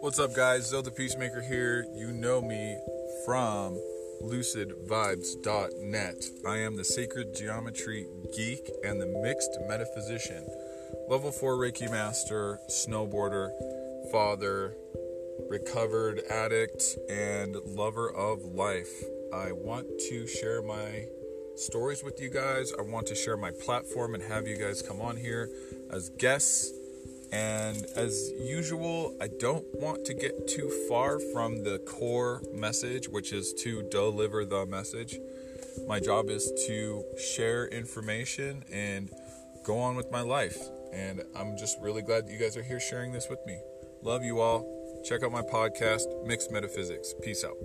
What's up, guys? The Peacemaker here. You know me from lucidvibes.net. I am the sacred geometry geek and the mixed metaphysician, level 4 Reiki master, snowboarder, father, recovered addict, and lover of life. I want to share my stories with you guys. I want to share my platform and have you guys come on here as guests. And as usual, I don't want to get too far from the core message, which is to deliver the message. My job is to share information and go on with my life. And I'm just really glad that you guys are here sharing this with me. Love you all. Check out my podcast, Mixed Metaphysics. Peace out.